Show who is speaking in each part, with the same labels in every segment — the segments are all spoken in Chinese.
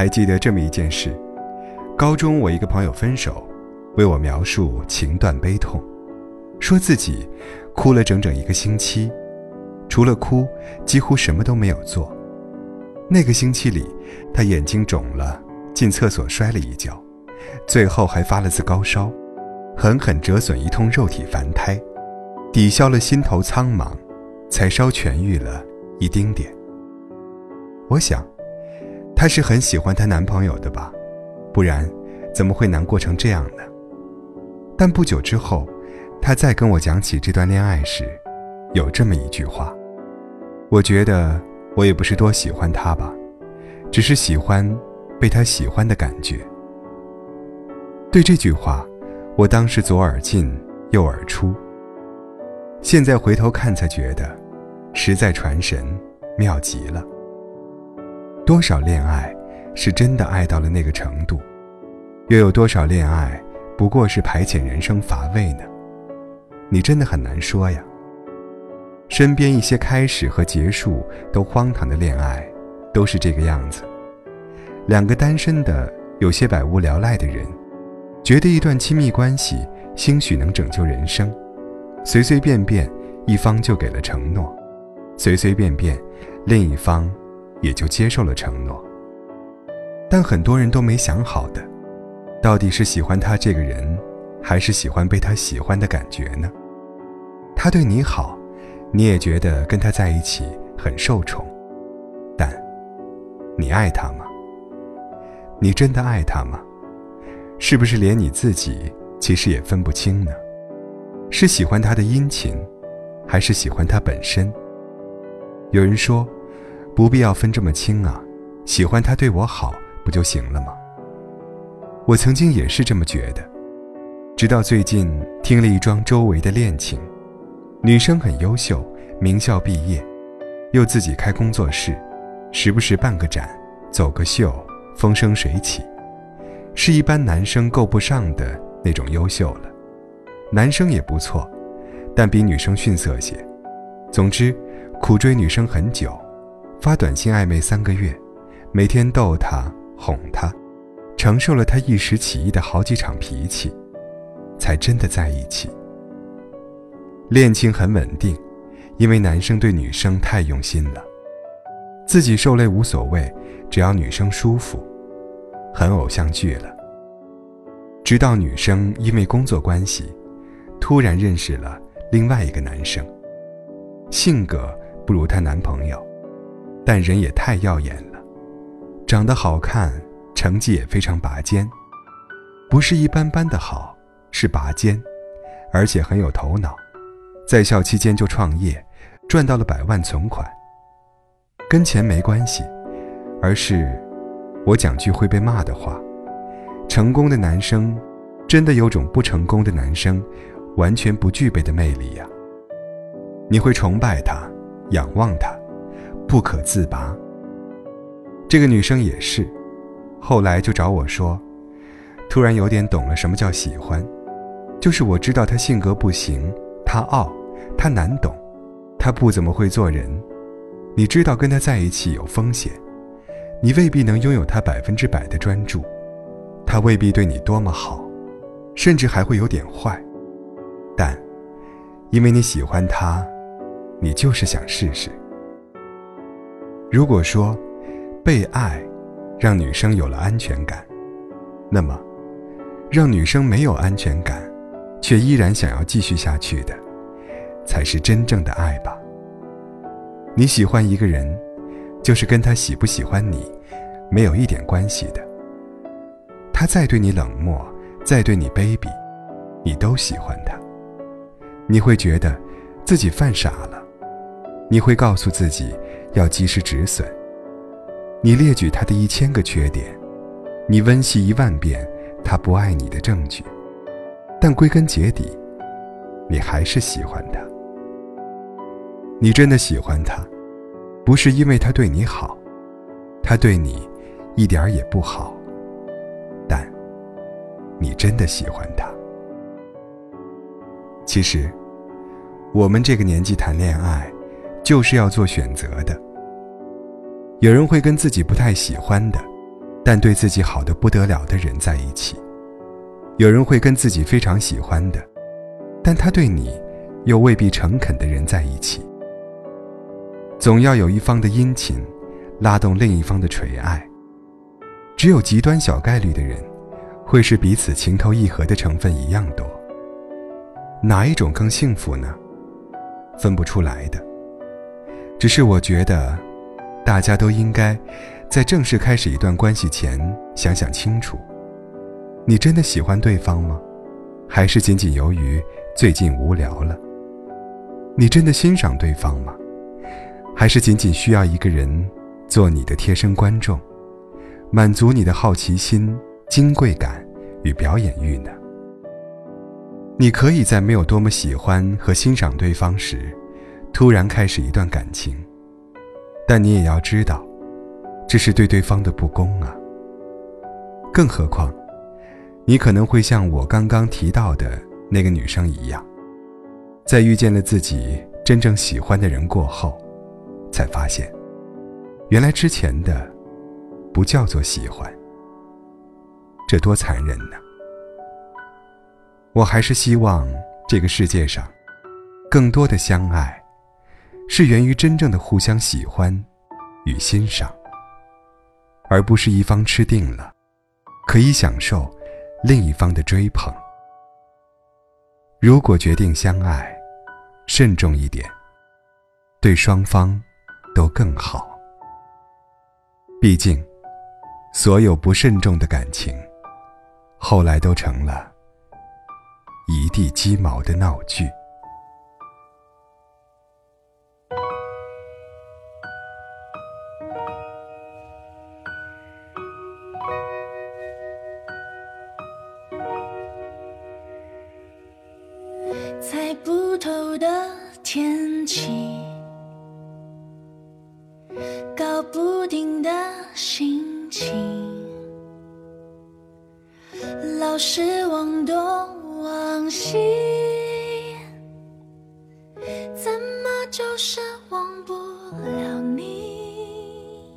Speaker 1: 还记得这么一件事：高中我一个朋友分手，为我描述情断悲痛，说自己哭了整整一个星期，除了哭，几乎什么都没有做。那个星期里，他眼睛肿了，进厕所摔了一跤，最后还发了次高烧，狠狠折损一通肉体凡胎，抵消了心头苍茫，才稍痊愈了一丁点。我想。她是很喜欢她男朋友的吧，不然怎么会难过成这样呢？但不久之后，她再跟我讲起这段恋爱时，有这么一句话：“我觉得我也不是多喜欢他吧，只是喜欢被他喜欢的感觉。”对这句话，我当时左耳进右耳出。现在回头看才觉得，实在传神，妙极了。多少恋爱是真的爱到了那个程度？又有多少恋爱不过是排遣人生乏味呢？你真的很难说呀。身边一些开始和结束都荒唐的恋爱，都是这个样子。两个单身的、有些百无聊赖的人，觉得一段亲密关系兴许能拯救人生，随随便便一方就给了承诺，随随便便另一方。也就接受了承诺，但很多人都没想好的，到底是喜欢他这个人，还是喜欢被他喜欢的感觉呢？他对你好，你也觉得跟他在一起很受宠，但，你爱他吗？你真的爱他吗？是不是连你自己其实也分不清呢？是喜欢他的殷勤，还是喜欢他本身？有人说。不必要分这么清啊，喜欢他对我好不就行了吗？我曾经也是这么觉得，直到最近听了一桩周围的恋情，女生很优秀，名校毕业，又自己开工作室，时不时办个展，走个秀，风生水起，是一般男生够不上的那种优秀了。男生也不错，但比女生逊色些。总之，苦追女生很久。发短信暧昧三个月，每天逗她哄她，承受了她一时起意的好几场脾气，才真的在一起。恋情很稳定，因为男生对女生太用心了，自己受累无所谓，只要女生舒服，很偶像剧了。直到女生因为工作关系，突然认识了另外一个男生，性格不如她男朋友。但人也太耀眼了，长得好看，成绩也非常拔尖，不是一般般的好，是拔尖，而且很有头脑，在校期间就创业，赚到了百万存款。跟钱没关系，而是，我讲句会被骂的话，成功的男生，真的有种不成功的男生，完全不具备的魅力呀。你会崇拜他，仰望他。不可自拔。这个女生也是，后来就找我说，突然有点懂了什么叫喜欢，就是我知道他性格不行，他傲，他难懂，他不怎么会做人。你知道跟他在一起有风险，你未必能拥有他百分之百的专注，他未必对你多么好，甚至还会有点坏。但，因为你喜欢他，你就是想试试。如果说，被爱，让女生有了安全感，那么，让女生没有安全感，却依然想要继续下去的，才是真正的爱吧。你喜欢一个人，就是跟他喜不喜欢你，没有一点关系的。他再对你冷漠，再对你卑鄙，你都喜欢他。你会觉得，自己犯傻了，你会告诉自己。要及时止损。你列举他的一千个缺点，你温习一万遍他不爱你的证据，但归根结底，你还是喜欢他。你真的喜欢他，不是因为他对你好，他对你一点儿也不好，但你真的喜欢他。其实，我们这个年纪谈恋爱。就是要做选择的。有人会跟自己不太喜欢的，但对自己好的不得了的人在一起。有人会跟自己非常喜欢的，但他对你又未必诚恳的人在一起。总要有一方的殷勤，拉动另一方的垂爱。只有极端小概率的人，会是彼此情投意合的成分一样多。哪一种更幸福呢？分不出来的。只是我觉得，大家都应该在正式开始一段关系前想想清楚：你真的喜欢对方吗？还是仅仅由于最近无聊了？你真的欣赏对方吗？还是仅仅需要一个人做你的贴身观众，满足你的好奇心、金贵感与表演欲呢？你可以在没有多么喜欢和欣赏对方时，突然开始一段感情，但你也要知道，这是对对方的不公啊。更何况，你可能会像我刚刚提到的那个女生一样，在遇见了自己真正喜欢的人过后，才发现，原来之前的不叫做喜欢，这多残忍呢！我还是希望这个世界上，更多的相爱，是源于真正的互相喜欢与欣赏，而不是一方吃定了，可以享受另一方的追捧。如果决定相爱，慎重一点，对双方都更好。毕竟，所有不慎重的感情，后来都成了。一地鸡毛的闹剧。
Speaker 2: 天气，搞不定的心情，老是往东。往西，怎么就是忘不了你？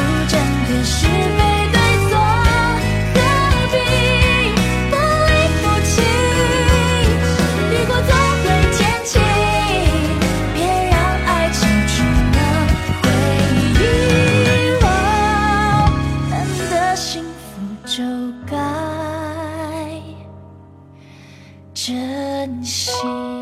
Speaker 2: 不争辩是非对错何必不离不弃雨过总会天晴别让爱情只能回忆哦难道幸福就该珍惜。